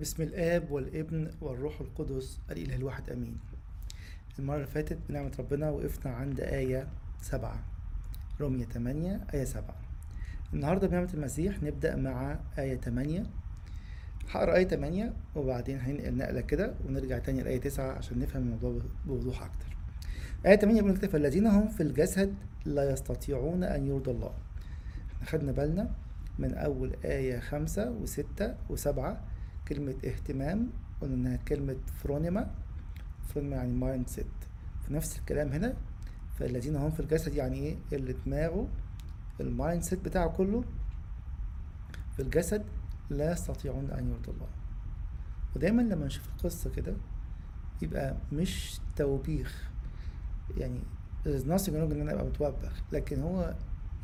بسم الآب والابن والروح القدس الإله الواحد أمين. المرة اللي فاتت بنعمة ربنا وقفنا عند آية سبعة. رومية تمانية آية سبعة. النهاردة بنعمة المسيح نبدأ مع آية تمانية. هقرأ آية تمانية وبعدين هننقل نقلة كده ونرجع تاني لآية تسعة عشان نفهم الموضوع بوضوح أكتر. آية تمانية بيقول كده فالذين هم في الجسد لا يستطيعون أن يرضوا الله. إحنا خدنا بالنا من أول آية خمسة وستة وسبعة كلمة اهتمام قلنا إنها كلمة فرونيما فرونيما يعني mindset في نفس الكلام هنا فالذين هم في الجسد يعني إيه؟ اللي دماغه ال mindset بتاعه كله في الجسد لا يستطيعون أن يرضوا الله. ودايما لما نشوف القصة كده يبقى مش توبيخ. يعني nothing wrong إن أنا أبقى متوبخ لكن هو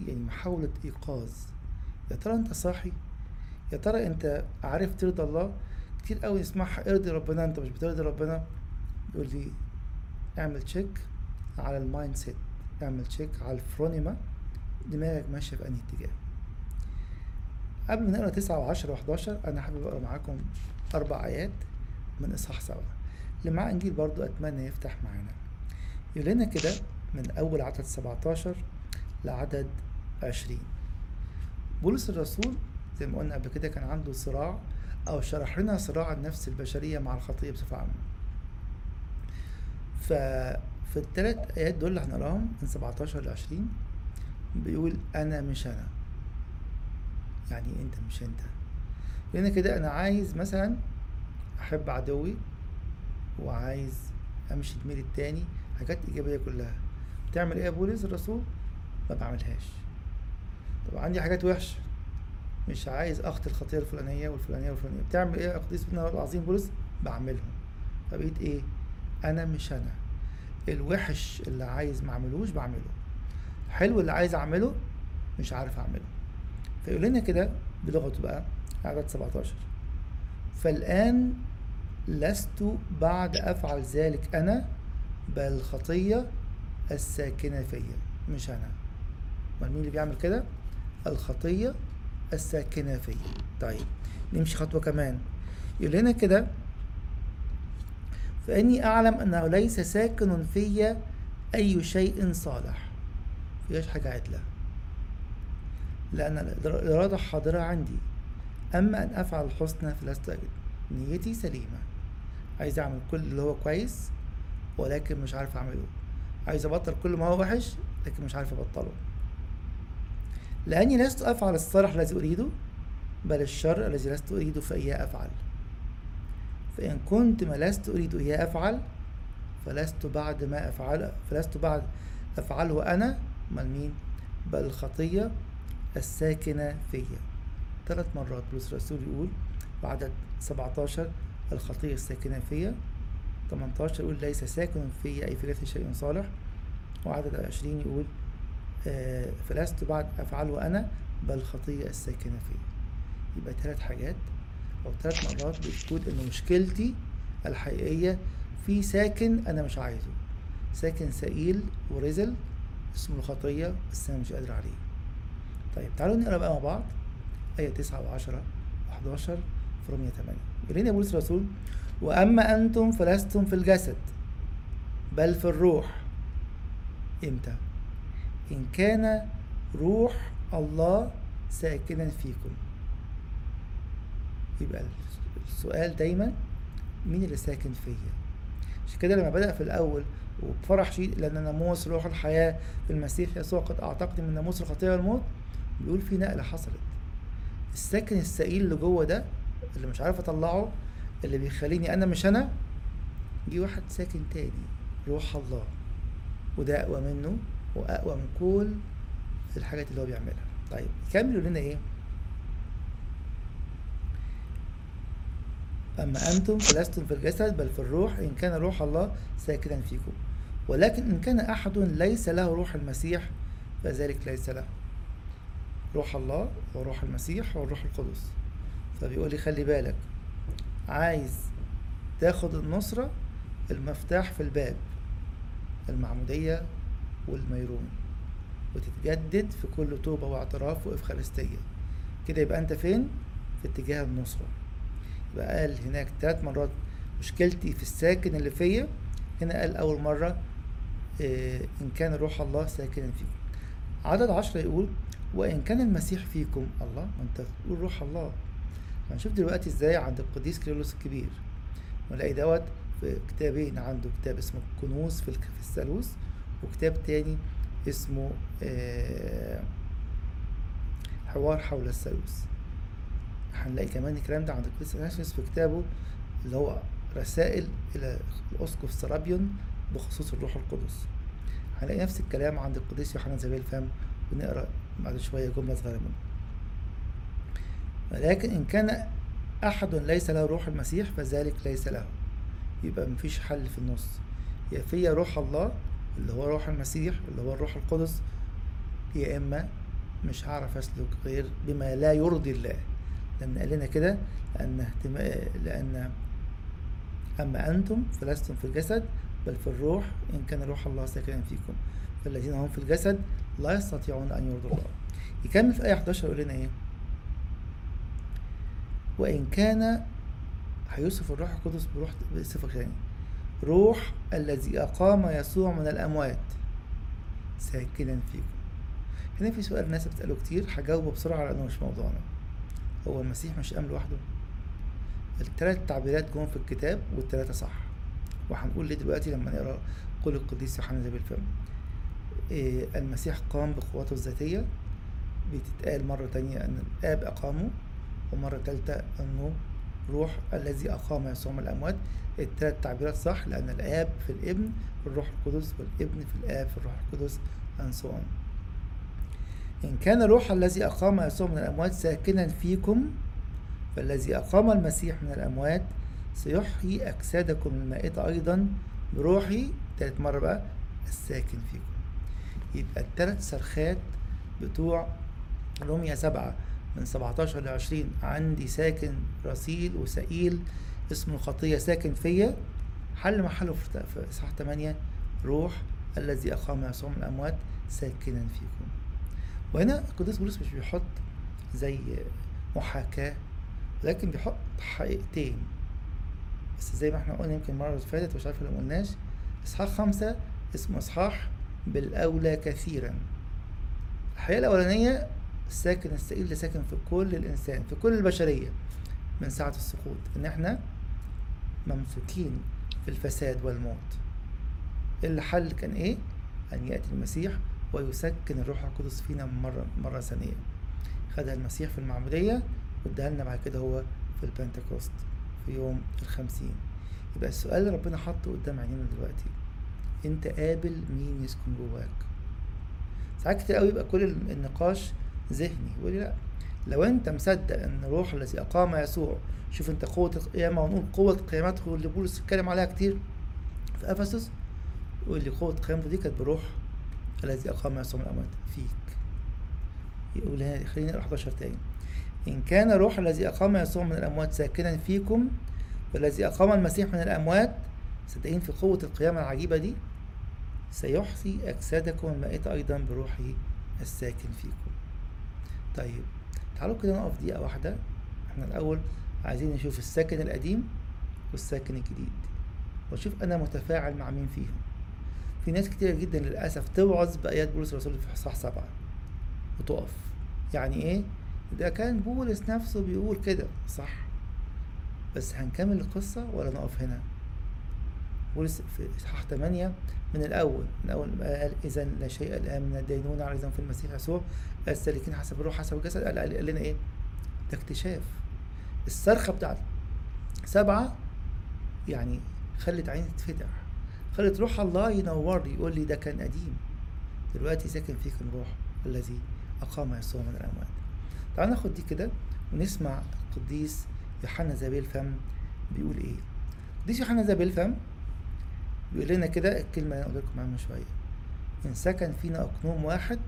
يعني محاولة إيقاظ. يا ترى أنت صاحي؟ يا ترى انت عارف ترضى الله؟ كتير قوي نسمعها ارضي ربنا انت مش بترضي ربنا؟ يقول لي اعمل check على ال mindset اعمل check على الفرونيما. دماغك ماشية في أنهي اتجاه؟ قبل ما نقرأ تسعة وعشرة وحداشر أنا حابب أقرأ معاكم أربع آيات من إصحاح سبعة. اللي معاه إنجيل برضو أتمنى يفتح معانا. يقول لنا كده من أول عدد سبعتاشر لعدد عشرين. بولس الرسول زي ما قلنا قبل كده كان عنده صراع أو شرح لنا صراع النفس البشرية مع الخطية بصفة عامة. ففي الثلاث آيات دول اللي هنقراهم من 17 ل 20 بيقول أنا مش أنا. يعني أنت مش أنت؟ لأن كده أنا عايز مثلا أحب عدوي وعايز أمشي الميل التاني حاجات إيجابية كلها. بتعمل إيه يا بولس؟ الرسول؟ ما بعملهاش. طب عندي حاجات وحشة. مش عايز أخطي الخطية الفلانية والفلانية والفلانية. بتعمل إيه يا ابن العظيم بولس؟ بعملهم. فبقيت إيه؟ أنا مش أنا. الوحش اللي عايز ما اعملوش بعمله. الحلو اللي عايز أعمله مش عارف أعمله. فيقول لنا كده بلغته بقى عدد 17 فالآن لست بعد أفعل ذلك أنا بل الخطية الساكنة فيا. مش أنا. أمال مين اللي بيعمل كده؟ الخطية الساكنة فيا طيب نمشي خطوة كمان. يقول لنا كده فإني أعلم أنه ليس ساكن في أي شيء صالح. فيهاش حاجة عدلة. لأن الإرادة حاضرة عندي. أما أن أفعل الحسنى فلست أجد نيتي سليمة. عايز أعمل كل اللي هو كويس ولكن مش عارف أعمله. عايز أبطل كل ما هو وحش لكن مش عارف أبطله. لأني لست أفعل الصالح الذي أريده بل الشر الذي لست أريده فإياه أفعل. فإن كنت ما لست أريد إياه أفعل فلست بعد ما أفعل فلست بعد أفعله أنا من مين بل الخطية الساكنة فيا. ثلاث مرات بولس الرسول يقول بعدد 17 الخطية الساكنة فيا. 18 يقول ليس ساكن فيا أي في شيء صالح. وعدد 20 يقول فلست بعد أفعله أنا بل الخطية الساكنة فيا يبقى ثلاث حاجات أو ثلاث مرات بتقول إن مشكلتي الحقيقية في ساكن أنا مش عايزه. ساكن سئيل ورزل اسمه الخطية بس أنا مش قادر عليه. طيب تعالوا نقرأ بقى مع بعض. آية تسعة وعشرة وحداشر في رومية تمانية. يقول لنا بولس الرسول وأما أنتم فلستم في الجسد بل في الروح. إمتى؟ إن كان روح الله ساكنا فيكم. يبقى السؤال دايما مين اللي ساكن فيا؟ عشان كده لما بدأ في الأول وبفرح شديد لأن ناموس روح الحياة المسيح يسوع قد أعتقني من ناموس الخطية والموت بيقول في نقلة حصلت. الساكن السئيل اللي جوه ده اللي مش عارف أطلعه اللي بيخليني أنا مش أنا جه واحد ساكن تاني روح الله. وده أقوى منه وأقوى من كل الحاجات اللي هو بيعملها. طيب يكمل يقول لنا إيه؟ أما أنتم فلستم في الجسد بل في الروح إن كان روح الله ساكنا فيكم. ولكن إن كان أحد ليس له روح المسيح فذلك ليس له. روح الله وروح المسيح والروح القدس. فبيقول لي خلي بالك عايز تاخد النصرة المفتاح في الباب المعمودية والميرون وتتجدد في كل توبة واعتراف وإفخارستية كده يبقى أنت فين؟ في اتجاه النصرة. يبقى قال هناك ثلاث مرات مشكلتي في الساكن اللي فيا. هنا قال أول مرة آه، إن كان روح الله ساكنا فيكم. عدد عشرة يقول وإن كان المسيح فيكم. الله ما أنت تقول روح الله. هنشوف دلوقتي إزاي عند القديس كيرلس الكبير. ونلاقي دوت في كتابين عنده كتاب اسمه كنوز في الك- في الثالوث. وكتاب تاني اسمه آه، حوار حول الثالوث. هنلاقي كمان الكلام ده عند اثناسيوس في كتابه اللي هو رسائل إلى الأسقف سرابيون بخصوص الروح القدس. هنلاقي نفس الكلام عند القديس يوحنا زبيل الفم ونقرأ بعد شوية جملة صغيرة منه. ولكن إن كان أحد ليس له روح المسيح فذلك ليس له. يبقى مفيش حل في النص. يا فيا روح الله اللي هو روح المسيح اللي هو الروح القدس يا إما مش هعرف أسلك غير بما لا يرضي الله. لأن قال لنا كده لأن اهتما- لأن أما أنتم فلستم في الجسد بل في الروح إن كان روح الله ساكنا فيكم. فالذين هم في الجسد لا يستطيعون أن يرضوا الله. يكمل في آية 11 يقول لنا إيه؟ وإن كان هيوصف الروح القدس بروح بصفة ثانية. روح الذي أقام يسوع من الأموات. ساكنا فيكم. هنا في سؤال الناس بتسأله كتير هجاوبه بسرعة لأنه مش موضوعنا. هو المسيح مش قام لوحده؟ التلات تعبيرات جم في الكتاب والتلاتة صح. وهنقول ليه دلوقتي لما نقرأ قول القديس يوحنا ذا بالفم. إيه المسيح قام بقوته الذاتية. بتتقال مرة تانية أن الآب أقامه ومرة تالتة أنه روح الذي أقام يسوع من الأموات. التلات تعبيرات صح لأن الآب في الابن في الروح القدس والابن في الآب في الروح القدس and so on. إن كان روح الذي أقام يسوع من الأموات ساكنا فيكم فالذي أقام المسيح من الأموات سيحيي أجسادكم المائتة أيضا بروحي. تالت مرة بقى الساكن فيكم. يبقى التلات صرخات بتوع روميا سبعة. من 17 ل 20 عندي ساكن رسيل وسئيل اسمه الخطية ساكن فيا. حل محله في إصحاح 8 روح الذي أقام يسوع من الأموات ساكنا فيكم. وهنا القديس بولس مش بيحط زي محاكاة لكن بيحط حقيقتين. بس زي ما إحنا قلنا يمكن المرة اللي فاتت مش عارف لو قلناش. إصحاح خمسة اسمه إصحاح بالأولى كثيرا. الحقيقة الأولانية الساكن السئيل اللي ساكن في كل الإنسان في كل البشرية من ساعة السقوط إن إحنا ممسوكين في الفساد والموت. الحل كان إيه؟ أن يأتي المسيح ويسكن الروح القدس فينا مرة مرة ثانية. خدها المسيح في المعمودية واداها لنا بعد كده هو في البنتكوست في يوم الخمسين. يبقى السؤال اللي ربنا حطه قدام عينينا دلوقتي أنت قابل مين يسكن جواك؟ ساعات كتير قوي يبقى كل النقاش ذهني. يقول لا. لو أنت مصدق إن الروح الذي أقام يسوع شوف أنت قوة القيامة ونقول قوة قيامته اللي بولس اتكلم عليها كتير في إفسس يقول لي قوة قيامته دي كانت بروح الذي أقام يسوع من الأموات فيك. يقول هنا خلينا نقرا 11 تاني. إن كان روح الذي أقام يسوع من الأموات ساكنا فيكم والذي أقام المسيح من الأموات صدقين في قوة القيامة العجيبة دي سيحصي أجسادكم المائتة أيضا بروحه الساكن فيكم. طيب تعالوا كده نقف دقيقة واحدة. إحنا الأول عايزين نشوف الساكن القديم والساكن الجديد. واشوف أنا متفاعل مع مين فيهم. في ناس كتير جدا للأسف توعظ بآيات بولس الرسول في إصحاح سبعة وتقف. يعني إيه؟ ده كان بولس نفسه بيقول كده صح؟ بس هنكمل القصة ولا نقف هنا؟ بولس في إصحاح 8 من الأول من أول قال إذا لا شيء الآن من الدينونة عليهم في المسيح يسوع. السالكين حسب الروح حسب الجسد. قال, قال لنا إيه؟ ده اكتشاف. الصرخة بتاعت سبعة يعني خلت عيني تتفتح خلت روح الله ينور لي يقول لي ده كان قديم دلوقتي ساكن فيك الروح الذي أقام يسوع من الأموات. تعالوا ناخد دي كده ونسمع القديس يوحنا زابيل الفم بيقول إيه. القديس يوحنا زابيل الفم بيقول لنا كده الكلمة اللي أنا لكم عنها شوية. إن سكن فينا أقنوم واحد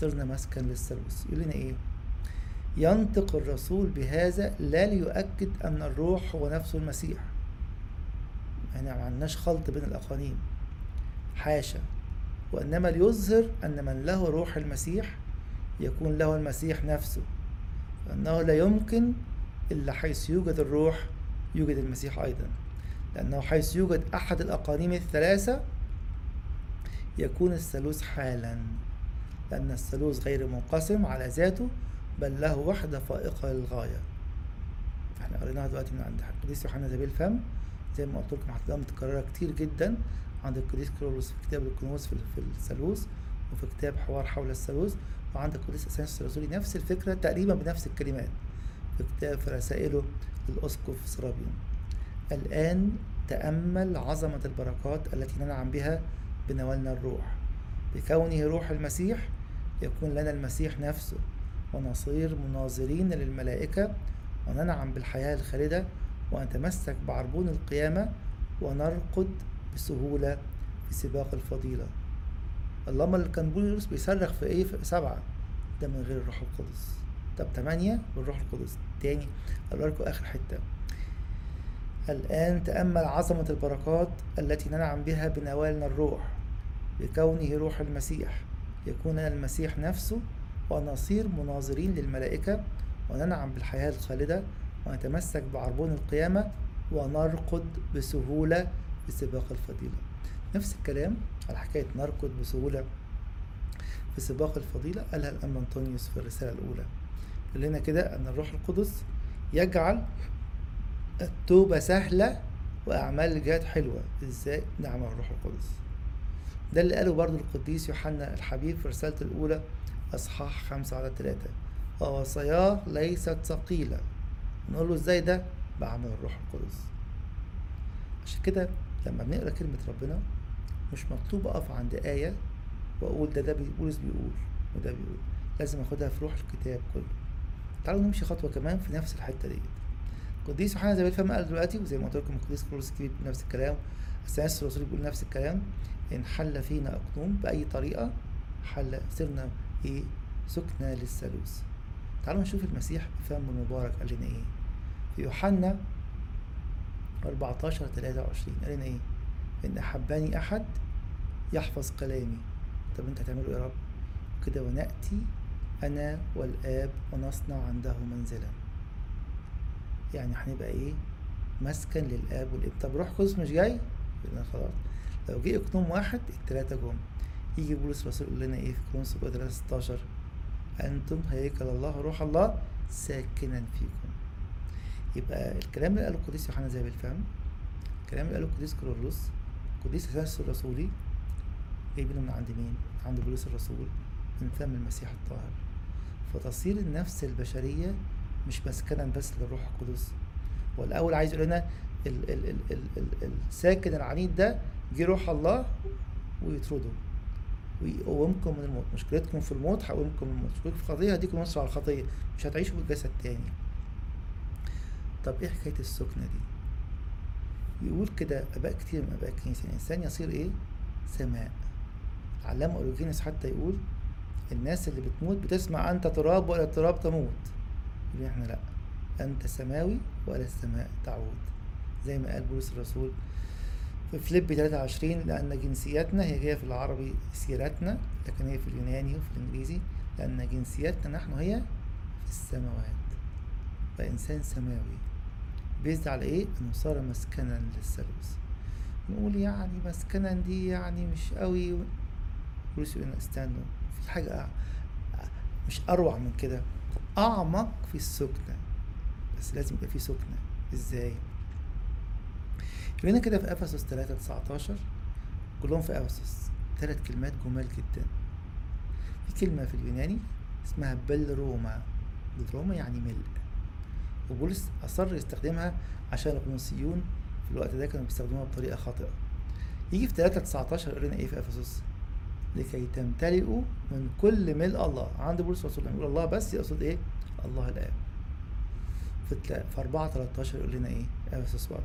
صرنا مسكن للثالوث يقول لنا إيه؟ ينطق الرسول بهذا لا ليؤكد أن الروح هو نفسه المسيح. إحنا ما عندناش خلط بين الأقانيم حاشا. وإنما ليظهر أن من له روح المسيح يكون له المسيح نفسه. فأنه لا يمكن إلا حيث يوجد الروح يوجد المسيح أيضا. لأنه حيث يوجد أحد الأقانيم الثلاثة يكون الثالوث حالا لأن الثالوث غير منقسم على ذاته بل له وحدة فائقة للغاية. إحنا قريناها دلوقتي من عند القديس يوحنا ذبي الفم زي ما قلت لكم هتلاقيها متكررة كتير جدا عند القديس كيرلس في كتاب الكنوز في الثالوث وفي كتاب حوار حول الثالوث وعند القديس اثناسيوس الرسولي نفس الفكرة تقريبا بنفس الكلمات في كتاب في رسائله للأسقف سرابيون. الآن تأمل عظمة البركات التي ننعم بها بنوالنا الروح. بكونه روح المسيح يكون لنا المسيح نفسه ونصير مناظرين للملائكة وننعم بالحياة الخالدة ونتمسك بعربون القيامة ونرقد بسهولة في سباق الفضيلة. اللهم اللي كان بولس بيصرخ في إيه؟ في سبعة. ده من غير الروح القدس. طب تمانية؟ بالروح القدس. تاني. أقول لكم آخر حتة. الآن تأمل عظمة البركات التي ننعم بها بنوالنا الروح بكونه روح المسيح. يكون المسيح نفسه ونصير مناظرين للملائكة وننعم بالحياة الخالدة ونتمسك بعربون القيامة ونرقد بسهولة في سباق الفضيلة. نفس الكلام على حكاية نركض بسهولة في سباق الفضيلة قالها الأم أنطونيوس في الرسالة الأولى. قال لنا كده أن الروح القدس يجعل التوبة سهلة وأعمال الجهاد حلوة. إزاي؟ نعم الروح القدس. ده اللي قاله برضو القديس يوحنا الحبيب في رسالته الأولى أصحاح خمسة على ثلاثة ووصاياه ليست ثقيلة. نقول له إزاي ده؟ بعمل الروح القدس. عشان كده لما بنقرأ كلمة ربنا مش مطلوب أقف عند آية وأقول ده ده بولس بيقول وده بيقول. لازم أخدها في روح الكتاب كله. تعالوا نمشي خطوة كمان في نفس الحتة ديت. القديس يوحنا زي ما الفهم قال دلوقتي وزي ما قلت لكم القديس الكبير بيقول نفس الكلام السياس الرسول بيقول نفس الكلام إن حل فينا أقنوم بأي طريقة حل صرنا إيه؟ سكنة للثالوث. تعالوا نشوف المسيح بفم المبارك قال لنا إيه؟ في يوحنا 14 23 قال لنا إيه؟ إن أحبني أحد يحفظ كلامي. طب أنت هتعمله إيه يا رب؟ كده ونأتي أنا والآب ونصنع عنده منزلا. يعني هنبقى إيه؟ مسكن للآب والابن طب روح قدس مش جاي؟ خلاص. لو جه اقنوم واحد التلاتة جم. يجي بولس الرسول يقول لنا إيه؟ في كورنثوس 3 16 أنتم هيكل الله روح الله ساكنا فيكم. يبقى الكلام اللي قاله القديس يوحنا زي بالفهم الكلام اللي قاله القديس كورولوس القديس اثناسيوس الرسولي. جايبينه من عند مين؟ عند بولس الرسول. من فم المسيح الطاهر. فتصير النفس البشرية مش مسكنا بس للروح القدس. والأول عايز يقول لنا ال ال ال ال ال الساكن العنيد ده جه روح الله ويطرده. ويقومكم من الموت. مشكلتكم في الموت هقومكم من الموت. مشكلتكم في الخطية هديكم نصر على الخطية مش هتعيشوا بالجسد تاني. طب إيه حكاية السكنة دي؟ يقول كده آباء كتير من آباء الكنيسة. الإنسان يصير إيه؟ سماء. علامة أوروجينوس حتى يقول الناس اللي بتموت بتسمع أنت تراب ولا التراب تموت. يقول إحنا لأ. أنت سماوي ولا السماء تعود. زي ما قال بولس الرسول في فيليب 23 لأن جنسيتنا هي جاية في العربي سيرتنا لكن هي في اليوناني وفي الإنجليزي لأن جنسيتنا نحن هي في السماوات. فإنسان سماوي. بيزد على إيه؟ إنه صار مسكنا للثالوث نقول يعني مسكنا دي يعني مش قوي. بولس يقول استنوا في حاجة مش أروع من كده. أعمق في السكنة. بس لازم يبقى في سكنة. إزاي؟ هنا كده في إفسس 3 19 كلهم في إفسس. ثلاث كلمات جمال جدا. في كلمة في اليوناني اسمها بل روما. بل روما يعني ملء وبولس أصر يستخدمها عشان القنوصيون في الوقت ده كانوا بيستخدموها بطريقة خاطئة. يجي في 3 19 يقول لنا إيه في إفسس؟ لكي تمتلئوا من كل ملء الله. عند بولس رسول الله يقول الله بس يقصد إيه؟ الله الآب. في في 4 13 يقول لنا إيه؟ افسس برضه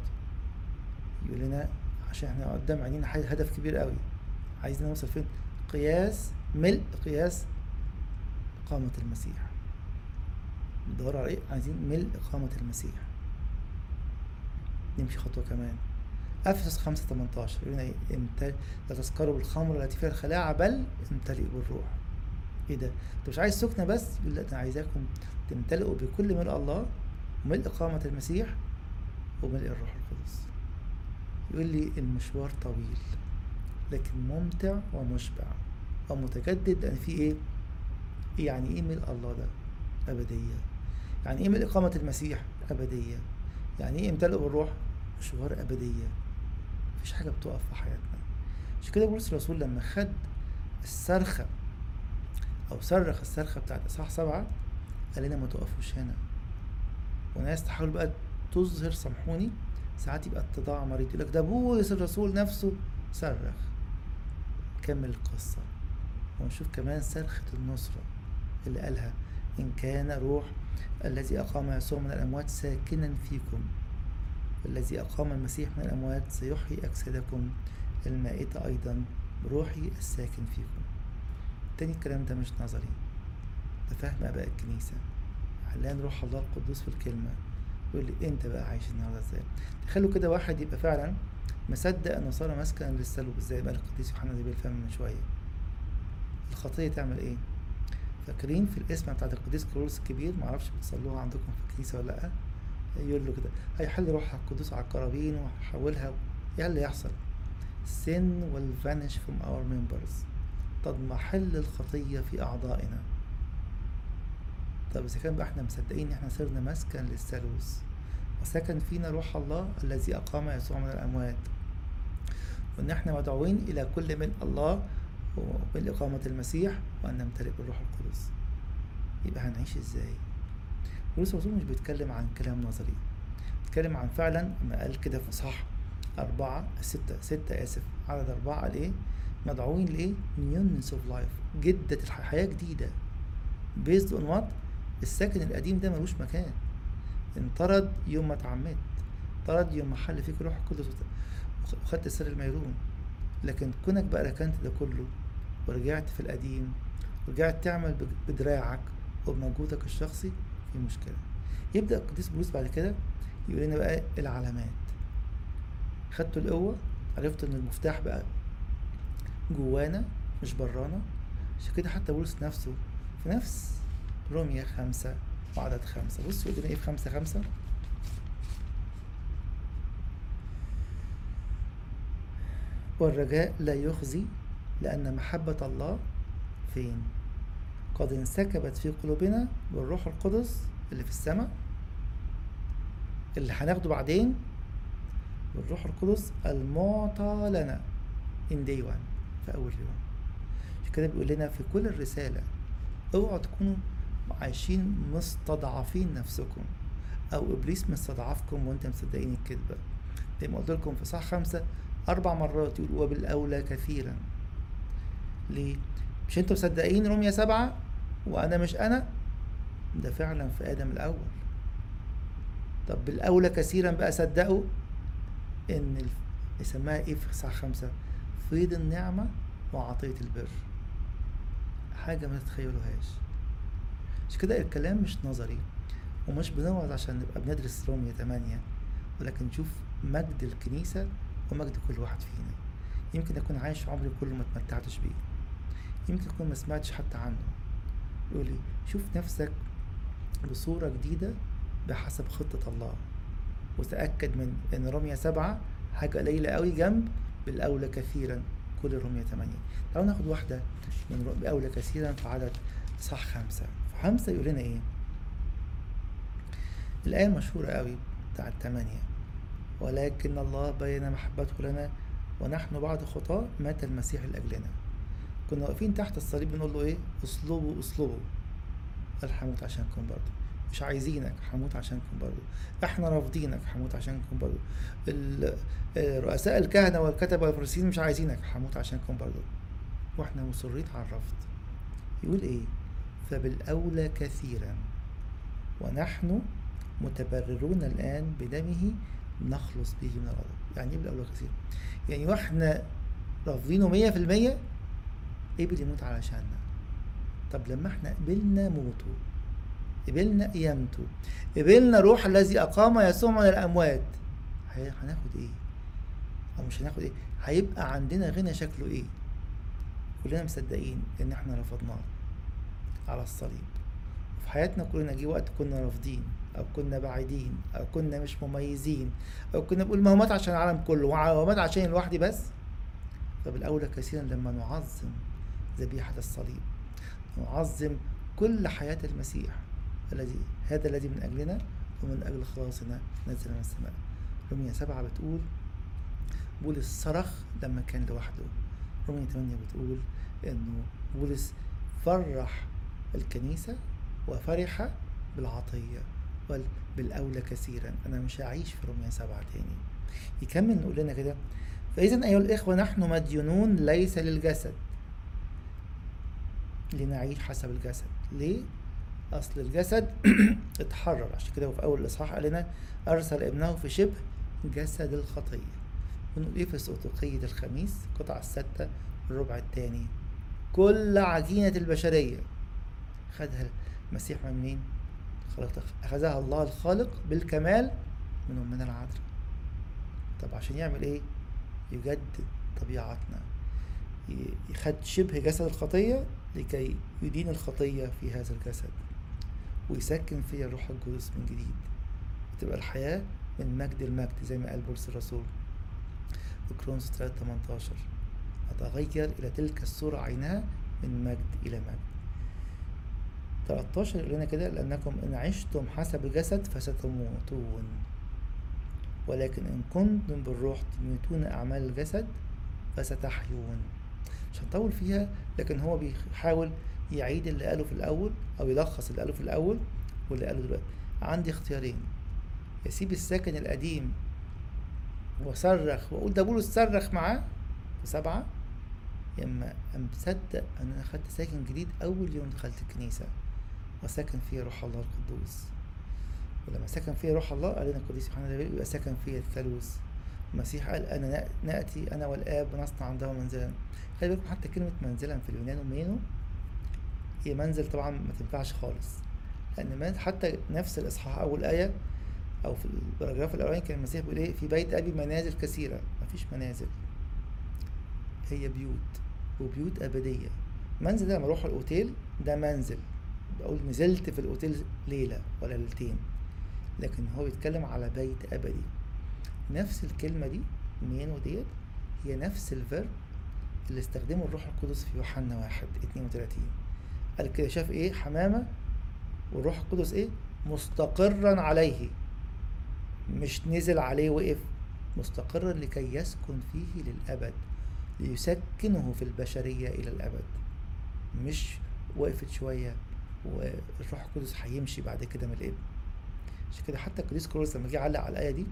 يقول لنا عشان إحنا قدام عينينا هدف كبير قوي. عايزين نوصل فين؟ قياس ملء قياس إقامة المسيح. ندور على إيه؟ عايزين ملء إقامة المسيح. نمشي خطوة كمان. أفسس خمسة 18 يقول امتل لا تسكروا بالخمر التي فيها الخلاعة بل امتلئوا بالروح. إيه ده؟ انت مش عايز سكنة بس؟ يقول لا أنا عايزاكم تمتلئوا بكل ملء الله وملء إقامة المسيح وملء الروح القدس. يقول لي المشوار طويل لكن ممتع ومشبع ومتجدد. لأن في إيه؟ يعني إيه ملء الله ده؟ أبدية. يعني إيه ملء إقامة المسيح؟ أبدية. يعني إيه امتلئ بالروح؟ مشوار أبدية. مفيش حاجة بتقف في حياتنا. عشان كده بولس الرسول لما خد الصرخة أو صرخ الصرخة بتاعت إصحاح سبعة قال لنا ما تقفوش هنا. وناس تحاول بقى تظهر سامحوني ساعات يبقى اتضاع مريض يقول لك ده بولس الرسول نفسه صرخ. كمل القصة. ونشوف كمان صرخة النصرة اللي قالها إن كان روح الذي أقام يسوع من الأموات ساكنا فيكم والذي أقام المسيح من الأموات سيحيي أجسادكم المائتة أيضا. بروحي الساكن فيكم. تاني الكلام ده مش نظري. ده فهم آباء الكنيسة. علان روح الله القدوس في الكلمة. يقول لي أنت بقى عايش النهاردة إزاي؟ تخلوا كده واحد يبقى فعلا مصدق إنه صار مسكنا للسلوب إزاي بقى؟ القديس يوحنا زي بالفم من شوية. الخطية تعمل إيه؟ فاكرين في الاسم بتاعت القديس كرولوس الكبير؟ معرفش بتصلوها عندكم في الكنيسة ولا لأ. يقول له كده هيحل روح القدوس على القرابين وهحولها إيه اللي يحصل. Sin will vanish from our members. تضمحل الخطية في أعضائنا. طب إذا كان بقى إحنا مصدقين إن إحنا صرنا مسكن للثالوث. وسكن فينا روح الله الذي أقام يسوع من الأموات. وإن إحنا مدعوين إلى كل من الله ومن إقامة المسيح وأن نمتلئ بالروح القدس. يبقى هنعيش إزاي؟ بولس الرسول مش بيتكلم عن كلام نظري. بيتكلم عن فعلا ما قال كده في صح. أربعة ستة ستة آسف. عدد أربعة قال إيه مدعوين لإيه؟ newness of life جدة الحياة جديدة. based on what الساكن القديم ده ملوش مكان. انطرد يوم ما اتعمدت طرد يوم ما حل فيك روح القدس وخدت سر الميرون لكن كونك بقى ركنت ده كله ورجعت في القديم ورجعت تعمل بدراعك وبمجهودك الشخصي في مشكلة. يبدأ القديس بولس بعد كده يقول لنا بقى العلامات. خدتوا القوة عرفتوا إن المفتاح بقى جوانا مش برانا. عشان كده حتى بولس نفسه في نفس رومية خمسة وعدد خمسة. بصوا يقول لنا إيه في خمسة خمسة؟ والرجاء لا يخزي لأن محبة الله فين؟ قد انسكبت في قلوبنا بالروح القدس اللي في السماء اللي هناخده بعدين بالروح القدس المعطى لنا in day one في أول يوم. عشان كده بيقول لنا في كل الرسالة اوعوا تكونوا عايشين مستضعفين نفسكم أو إبليس مستضعفكم وأنت مصدقين الكذبة. زي ما قلت لكم في صح خمسة أربع مرات يقول وبالأولى كثيرا. ليه؟ مش أنتوا مصدقين رومية سبعة؟ وأنا مش أنا ده فعلا في آدم الأول. طب بالأولى كثيرا بقى صدقوا إن يسميها إيه في صح خمسة؟ فيض النعمة وعطية البر. حاجة ما تتخيلوهاش مش كده الكلام مش نظري ومش بنوعظ عشان نبقى بندرس رومية تمانية ولكن نشوف مجد الكنيسة ومجد كل واحد فينا. يمكن أكون عايش عمري كله ما اتمتعتش بيه. يمكن أكون ما سمعتش حتى عنه. يقول لي شوف نفسك بصورة جديدة بحسب خطة الله. وتأكد من إن رمية سبعة حاجة قليلة قوي جنب بالأولى كثيرا كل رمية تمانية. تعالوا ناخد واحدة من بأولى كثيرا في عدد صح خمسة. في خمسة يقول لنا إيه؟ الآية المشهورة قوي بتاعت تمانية. ولكن الله بين محبته لنا ونحن بعد خطاة مات المسيح لأجلنا. كنا واقفين تحت الصليب بنقول له إيه؟ اصلبوا اصلبوا قال هموت عشانكم برضه. مش عايزينك هموت عشانكم برضه. إحنا رافضينك هموت عشانكم برضه. رؤساء الكهنة والكتبة والفريسيين مش عايزينك هموت عشانكم برضه. وإحنا مصرين على الرفض. يقول إيه؟ فبالأولى كثيرا. ونحن متبررون الآن بدمه نخلص به من الغضب. يعني إيه بالأولى كثيرا؟ يعني وإحنا رافضينه مية في المية قبل يموت علشاننا. طب لما إحنا قبلنا موته قبلنا قيامته قبلنا روح الذي أقام يسوع من الأموات هناخد إيه؟ أو مش هناخد إيه؟ هيبقى عندنا غنى شكله إيه؟ كلنا مصدقين إن إحنا رفضناه على الصليب. وفي حياتنا كلنا جه وقت كنا رافضين أو كنا بعيدين أو كنا مش مميزين أو كنا بنقول ما هو مات عشان العالم كله هو مات عشان لوحدي بس؟ فبالأولى كثيرا لما نعظم ذبيحة الصليب نعظم كل حياة المسيح الذي هذا الذي من أجلنا ومن أجل خلاصنا نزل من السماء. رمية سبعة بتقول بولس صرخ لما كان لوحده. رمية ثمانية بتقول إنه بولس فرح الكنيسة وفرح بالعطية بالأولى كثيرا. أنا مش هعيش في رمية سبعة تاني. يكمل نقول لنا كده فإذا أيها الإخوة نحن مديونون ليس للجسد. لنعيش حسب الجسد. ليه؟ أصل الجسد اتحرر. عشان كده وفي أول الإصحاح قال لنا أرسل ابنه في شبه جسد الخطية. ونقول إيه في سؤتقية الخميس قطعة الستة الربع الثاني. كل عجينة البشرية. خدها المسيح من مين؟ خلق أخذها الله الخالق بالكمال من أمنا العذراء طب عشان يعمل إيه؟ يجدد طبيعتنا. يخد شبه جسد الخطية لكي يدين الخطية في هذا الجسد ويسكن فيها الروح القدس من جديد تبقى الحياة من مجد المجد زي ما قال بولس الرسول. في كرونس 3 18 أتغير إلى تلك الصورة عينها من مجد إلى مجد. 13 يقول لنا كده لأنكم إن عشتم حسب الجسد فستموتون. ولكن إن كنتم بالروح تميتون أعمال الجسد فستحيون. مش هنطول فيها لكن هو بيحاول يعيد اللي قاله في الأول أو يلخص اللي قاله في الأول واللي قاله دلوقتي. عندي اختيارين. يسيب الساكن القديم وصرخ وأقول ده بولس صرخ معاه في سبعة يا إما مصدق أن أنا خدت ساكن جديد أول يوم دخلت الكنيسة وسكن فيه روح الله القدوس. ولما سكن فيه روح الله قال لنا القديس يوحنا يبقى سكن فيه الثالوث المسيح قال أنا نأتي أنا والآب ونصنع عنده منزلا. خلي بالكم حتى كلمة منزلا في اليونان ومينو هي منزل طبعا ما تنفعش خالص. لأن حتى نفس الإصحاح أول آية أو في ال paragraph الأولاني كان المسيح بيقول إيه؟ في بيت أبي منازل كثيرة. مفيش منازل. هي بيوت وبيوت أبدية. منزل ده لما أروح الأوتيل ده منزل. بقول نزلت في الأوتيل ليلة ولا ليلتين. لكن هو بيتكلم على بيت أبدي. نفس الكلمة دي مينو ديت هي نفس ال verb اللي استخدمه الروح القدس في يوحنا واحد اتنين وتلاتين. قال كده شاف إيه؟ حمامة. والروح القدس إيه؟ مستقرا عليه. مش نزل عليه وقف. مستقرا لكي يسكن فيه للأبد ليسكنه في البشرية إلى الأبد. مش وقفت شوية والروح القدس هيمشي بعد كده من الإبن. عشان كده حتى القديس كورس لما جه علق على الآية دي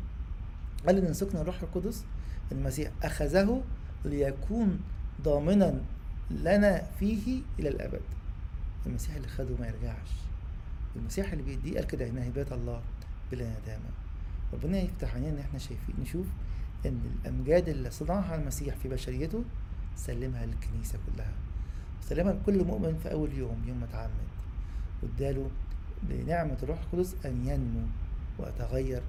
قال إن سكن الروح القدس المسيح أخذه ليكون ضامنا لنا فيه إلى الأبد. المسيح اللي خده ما يرجعش. المسيح اللي بيديه قال كده إنها هبات الله بلا ندامة. ربنا يفتح علينا إن إحنا شايفين نشوف إن الأمجاد اللي صنعها المسيح في بشريته سلمها للكنيسة كلها. وسلمها لكل مؤمن في أول يوم يوم ما اتعمد. واداله بنعمه الروح القدس أن ينمو ويتغير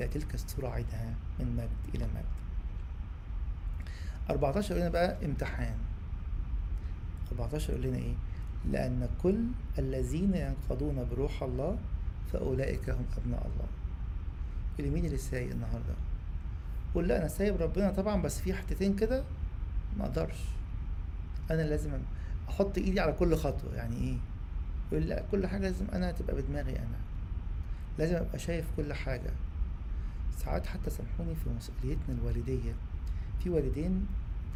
إلى تلك الصورة عينها من مجد إلى مجد. 14 يقول لنا بقى امتحان. 14 يقول لنا إيه؟ لأن كل الذين ينقضون بروح الله فأولئك هم أبناء الله. اللي مين اللي سايق النهاردة؟ قول لا أنا سايب ربنا طبعا بس في حتتين كده ما أقدرش. أنا لازم أحط إيدي على كل خطوة. يعني إيه؟ يقول لا كل حاجة لازم أنا تبقى بدماغي أنا. لازم أبقى شايف كل حاجة. ساعات حتى سامحوني في مسؤوليتنا الوالدية. في والدين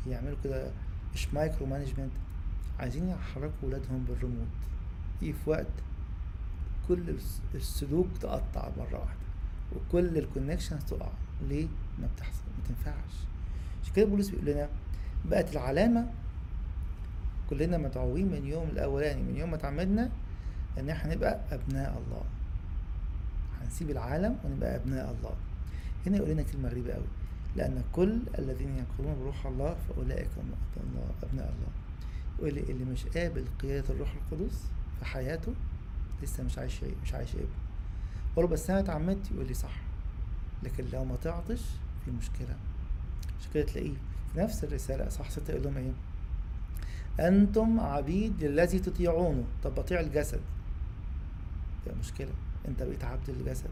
بيعملوا كده مش micromanagement عايزين يحركوا ولادهم بالريموت يجي في وقت كل السلوك تقطع مرة واحدة وكل ال connections تقع. ليه؟ ما بتحصل ما تنفعش. عشان كده بولس بيقول لنا بقت العلامة كلنا مدعوين من يوم الأولاني من يوم ما اتعمدنا إن إحنا نبقى أبناء الله. هنسيب العالم ونبقى أبناء الله. هنا يقول لنا كلمة غريبة قوي. لأن كل الذين ينقضون بروح الله فأولئك هم الله أبناء الله. يقول لي اللي مش قابل قيادة الروح القدس في حياته لسه مش عايش مش عايش ابن أقول بس أنا اتعمدت يقول لي صح. لكن لو ما تعطش في مشكلة. عشان كده تلاقيه في نفس الرسالة صح. ستة يقول لهم إيه؟ أنتم عبيد للذي تطيعونه. طب بطيع الجسد. يبقى مشكلة. أنت بقيت عبد للجسد.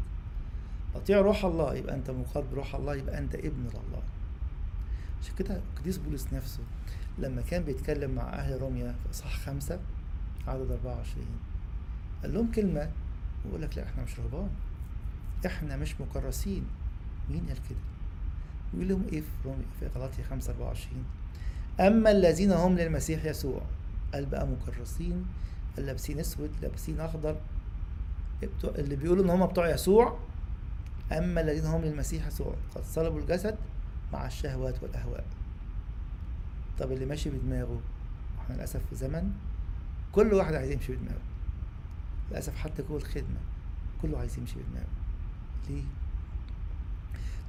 أطيع روح الله يبقى أنت مقاد بروح الله يبقى أنت ابن لله عشان كده القديس بولس نفسه لما كان بيتكلم مع أهل روميا في إصحاح خمسة عدد 24 قال لهم كلمة ويقول لك لا إحنا مش رهبان. إحنا مش مكرسين. مين قال كده؟ يقول لهم إيه في روميا في غلاطيا 5 24 أما الذين هم للمسيح يسوع قال بقى مكرسين لابسين أسود لابسين أخضر اللي بيقولوا إن هم بتوع يسوع أما الذين هم للمسيح يسوع قد صلبوا الجسد مع الشهوات والأهواء. طب اللي ماشي بدماغه إحنا للأسف في زمن كل واحد عايز يمشي بدماغه. للأسف حتى جوه الخدمه كله عايز يمشي بدماغه. ليه؟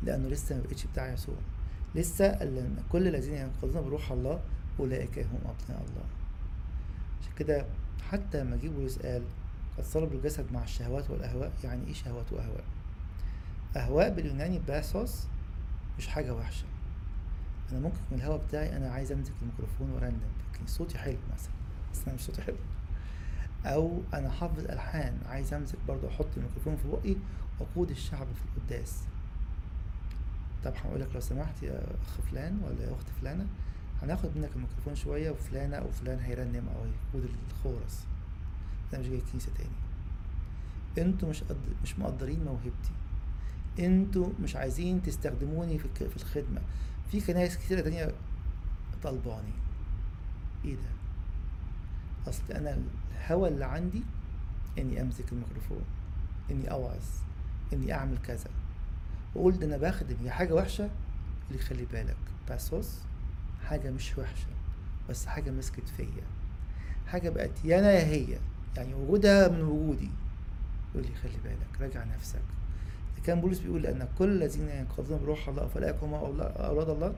لأنه لسه ما بقتش بتاع يسوع. لسه كل الذين ينقضون بروح الله أولئك هم أبناء الله. عشان كده حتى لما جه بولس قال قد صلب الجسد مع الشهوات والأهواء؟ يعني إيه شهوات وأهواء؟ اهواء باليوناني باسوس مش حاجة وحشة. أنا ممكن من الهوا بتاعي أنا عايز أمسك الميكروفون وارنم لكن صوتي حلو مثلا بس أنا مش صوتي حلو. أو أنا حافظ ألحان عايز أمسك برضه أحط الميكروفون في بقي وأقود الشعب في القداس. طب هقول لك لو سمحت يا أخ فلان ولا يا أخت فلانة هناخد منك الميكروفون شوية وفلانة أو فلان هيرنم أو هيقود الخورس. أنا مش جاي كنيسه تاني. أنتوا مش قد... مش مقدرين موهبتي. أنتوا مش عايزين تستخدموني في في الخدمة. في كنايس كتيرة تانية طلباني إيه ده؟ اصل أنا الهوى اللي عندي إني أمسك الميكروفون إني أوعظ إني أعمل كذا. واقول ده أنا بخدم هي حاجة وحشة؟ اللي خلي بالك. باسوس حاجة مش وحشة بس حاجة مسكت فيا. حاجة بقت يا أنا يا هي يعني وجودها من وجودي. يقول لي خلي بالك راجع نفسك. كان بولس بيقول أن كل الذين ينقضون بروح الله فاولئك هم أولا- أولاد الله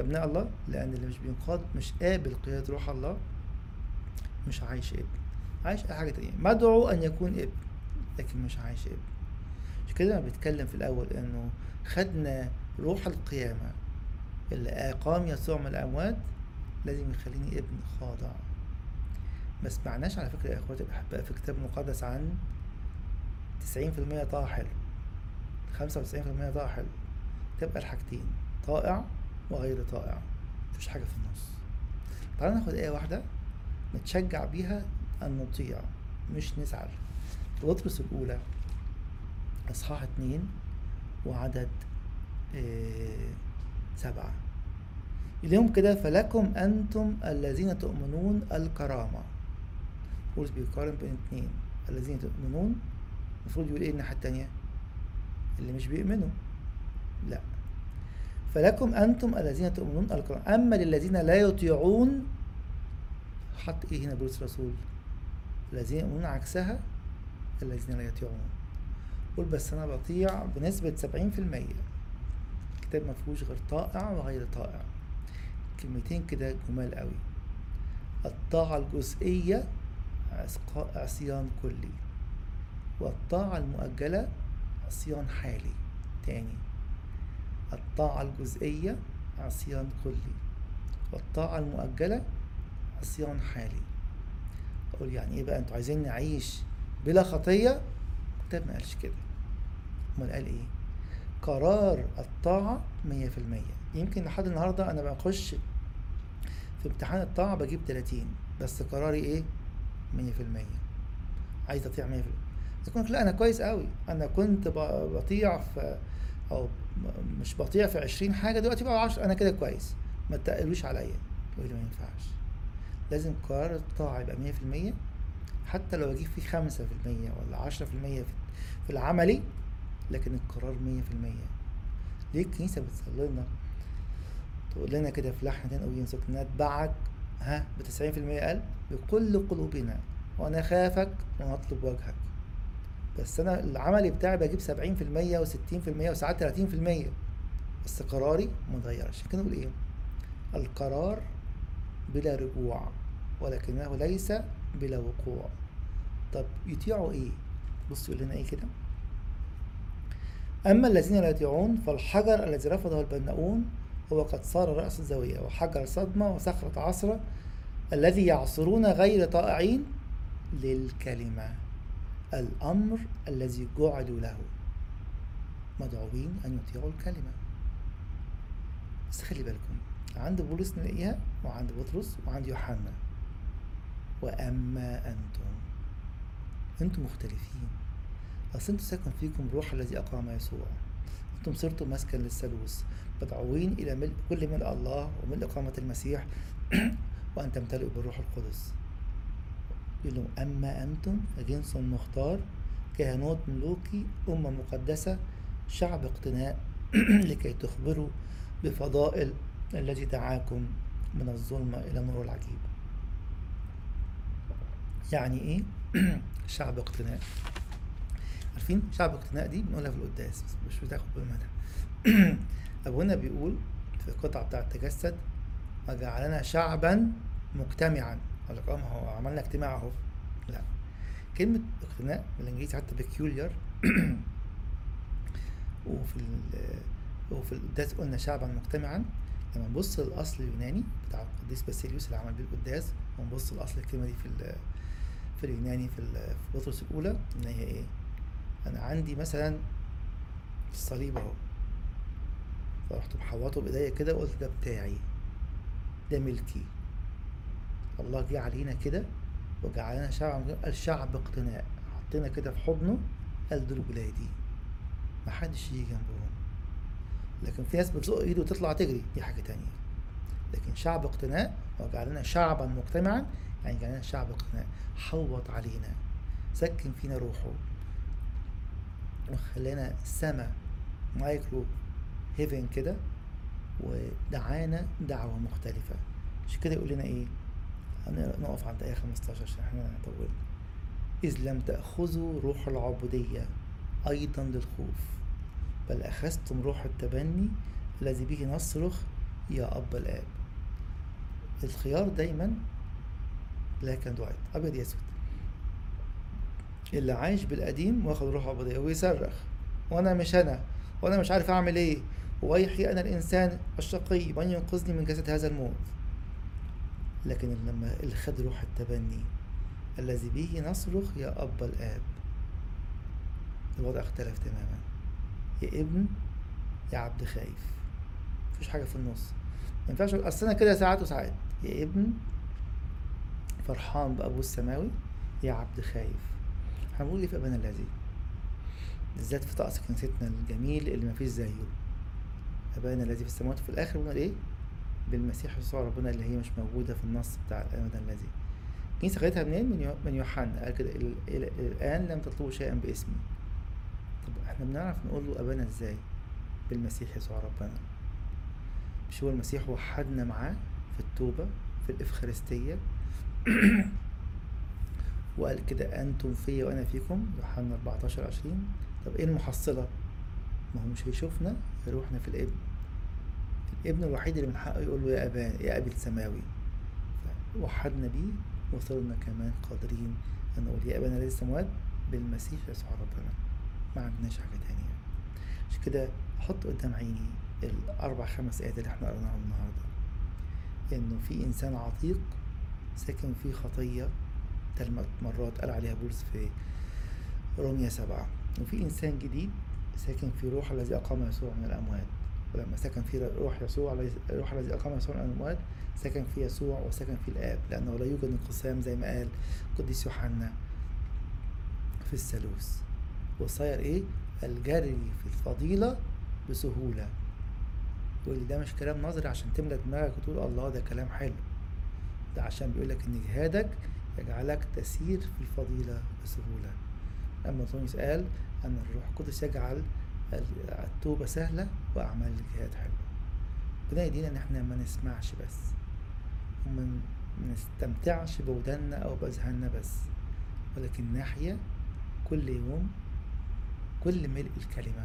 أبناء الله لأن اللي مش بينقاد مش قابل قيادة روح الله مش عايش ابن عايش أي حاجة تانية. مدعو أن يكون ابن لكن مش عايش ابن مش كده أنا بتكلم في الأول إنه خدنا روح القيامة اللي أقام يسوع من الأموات لازم يخليني ابن خاضع. ما سمعناش على فكرة يا إخواتي الاحباء في الكتاب المقدس عن 90% طاعه حلو 95% طاعه حلو. تبقى الحاجتين طائع وغير طائع. مفيش حاجة في النص. تعالى ناخد آية واحدة نتشجع بيها أن نطيع مش نزعل. في بطرس الأولى إصحاح اتنين وعدد آه سبعة. اليوم كده فلكم أنتم الذين تؤمنون الكرامة. بولس بيقارن بين اتنين. الذين تؤمنون المفروض يقول إيه الناحية التانية؟ اللي مش بيؤمنوا. لا. فلكم أنتم الذين تؤمنون الكرامة أما للذين لا يطيعون حط إيه هنا بولس الرسول الذين يؤمنون عكسها الذين لا يطيعون. قول بس أنا بطيع بنسبة سبعين في المية. الكتاب مفهوش غير طائع وغير طائع. كلمتين كده جمال قوي. الطاعة الجزئية عصيان كلي. والطاعة المؤجلة عصيان حالي. تاني. الطاعة الجزئية عصيان كلي. والطاعة المؤجلة عصيان حالي. أقول يعني إيه بقى؟ أنتوا عايزين نعيش بلا خطية؟ الكتاب ما قالش كده. أمال قال إيه؟ قرار الطاعة مية في المية. يمكن لحد النهاردة أنا بخش في امتحان الطاعة بجيب تلاتين بس قراري إيه؟ مية في المية. عايز أطيع مية في المية. يقول لك لا أنا كويس قوي أنا كنت بطيع في م- مش بطيع في عشرين حاجة دلوقتي بقى عشر أنا كده كويس. ما تقلوش عليا. يقول لي ما ينفعش. لازم قرار الطاعة يبقى مية في المية. حتى لو أجيب فيه خمسة في المية ولا عشرة في العملي لكن القرار مية في المية. ليه الكنيسة بتصلي لنا؟ تقول لنا كده في لحن تاني أو ينسك نتبعك ها؟ بتسعين في المية قلب. بكل قلوبنا. ونخافك ونطلب وجهك. بس أنا العملي بتاعي بجيب سبعين في المية وستين في المية وساعات تلاتين في المية. بس قراري متغيرش. كده نقول إيه؟ القرار بلا رجوع ولكنه ليس بلا وقوع. طب يطيعوا إيه؟ بص يقول لنا إيه كده؟ أما الذين لا يطيعون فالحجر الذي رفضه البناؤون هو قد صار رأس الزاوية وحجر صدمة وصخرة عصرة الذي يعصرون غير طائعين للكلمة. الأمر الذي جعلوا له. مدعوين أن يطيعوا الكلمة. بس خلي بالكم عند بولس نلاقيها وعند بطرس وعند يوحنا. وأما أنتم أنتم مختلفين. أصل أنتم ساكن فيكم روح الذي أقام يسوع. أنتم صرتم مسكن للثالوث مدعوين إلى ملء كل ملء الله وملء إقامة المسيح. وأن تمتلئوا بالروح القدس. لهم أما أنتم فجنس مختار كهنوت ملوكي أمة مقدسة شعب اقتناء لكي تخبروا بفضائل الذي دعاكم من الظلمة إلى النور العجيب. يعني إيه؟ شعب اقتناء. عارفين شعب اقتناء دي بنقولها في القداس بس مش بتاخد بالمنها أبونا بيقول في القطعة بتاعة التجسد وجعلنا شعبا مجتمعا. أقول لك آه ما هو عملنا اجتماع أهو. لا. كلمة اقتناء بالإنجليزي حتى peculiar. وفي وفي القداس قلنا شعبا مجتمعا. لما نبص للأصل اليوناني بتاع القديس باسيليوس اللي عمل بيه القداس ونبص لأصل الكلمة دي في في اليوناني في في بطرس الأولى إن هي إيه؟ أنا عندي مثلا الصليب أهو. فرحت محوطه بإيديا كده وقلت ده بتاعي. ده ملكي. الله جه علينا كده وجعلنا شعب قال شعب اقتناء حطينا كده في حضنه قال دول ولادي. محدش يجي جنبهم. لكن في ناس بتزق ايده وتطلع تجري دي حاجة تانية. لكن شعب اقتناء وجعلنا شعبا مجتمعا يعني جعلنا شعب اقتناء حوط علينا. سكن فينا روحه. وخلانا سما مايكرو هيفن كده ودعانا دعوة مختلفة. عشان كده يقول لنا إيه؟ هنقف عند آية 15 عشان إحنا هنطول إذ لم تأخذوا روح العبودية أيضا للخوف بل أخذتم روح التبني الذي به نصرخ يا أب الآب. الخيار دايما black and white أبيض يا أسود. اللي عايش بالقديم واخد روح عبودية ويصرخ وأنا مش أنا وأنا مش عارف أعمل إيه. ويحيي أنا الإنسان الشقي من ينقذني من جسد هذا الموت. لكن لما اللي خد روح التبني. الذي به نصرخ يا أب الآب. الوضع اختلف تماما. يا ابن يا عبد خايف. مفيش حاجة في النص. ما ينفعش أصل أنا كده ساعات وساعات. يا ابن فرحان بأبوه السماوي. يا عبد خايف. هنقول إيه في أبانا الذي؟ بالذات في طقس كنيستنا الجميل اللي مفيش زيه. أبانا الذي في السماوات وفي الآخر بنقول إيه؟ بالمسيح يسوع ربنا اللي هي مش موجودة في النص بتاع أبانا الذي. الكنيسة خدتها منين؟ من يو- من يوحنا. قال كده "إلى- إلى- الآن لم تطلبوا شيئا باسمي. طب إحنا بنعرف نقول له أبانا إزاي؟ بالمسيح يسوع ربنا؟ مش هو المسيح وحدنا معاه في التوبة في الإفخارستية؟ وقال كده أنتم فيا وأنا فيكم. يوحنا 14 20 طب إيه المحصلة؟ ما هو مش هيشوفنا غير وإحنا في الابن. الابن الوحيد اللي من حقه يقول له يا أبان يا أبي السماوي. وحدنا بيه وصرنا كمان قادرين أن نقول يا أبانا الذي السماوات بالمسيح يسوع ربنا. ما عندناش حاجة تانية. عشان كده أحط قدام عيني الأربع خمس آيات اللي إحنا قريناهم النهاردة. إنه في إنسان عتيق ساكن فيه خطية ثلاث مرات قال عليها بولس في رومية سبعة. وفي إنسان جديد ساكن في روح الذي أقام يسوع من الأموات. ولما سكن في روح يسوع الذي- روح الذي أقام يسوع من الأموات سكن في يسوع وسكن في الآب لأنه لا يوجد انقسام زي ما قال القديس يوحنا في الثالوث. وصاير إيه؟ الجري في الفضيلة بسهولة. يقول ده مش كلام نظري عشان تملى دماغك وتقول الله ده كلام حلو. ده عشان بيقول لك إن جهادك يجعلك تسير في الفضيلة بسهولة. أما تونس قال أن الروح القدس يجعل التوبة سهلة وأعمال الجهاد حلوة. ربنا يدينا إن إحنا ما نسمعش بس وما نستمتعش بودنا أو بأذهاننا بس ولكن نحيا كل يوم كل ملء الكلمة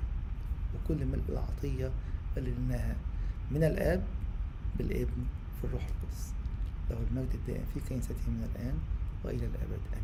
وكل ملء العطية اللي لناها من الآب بالابن في الروح القدس. له المجد الدائم في كنيسته من الآن وإلى الأبد. آمين.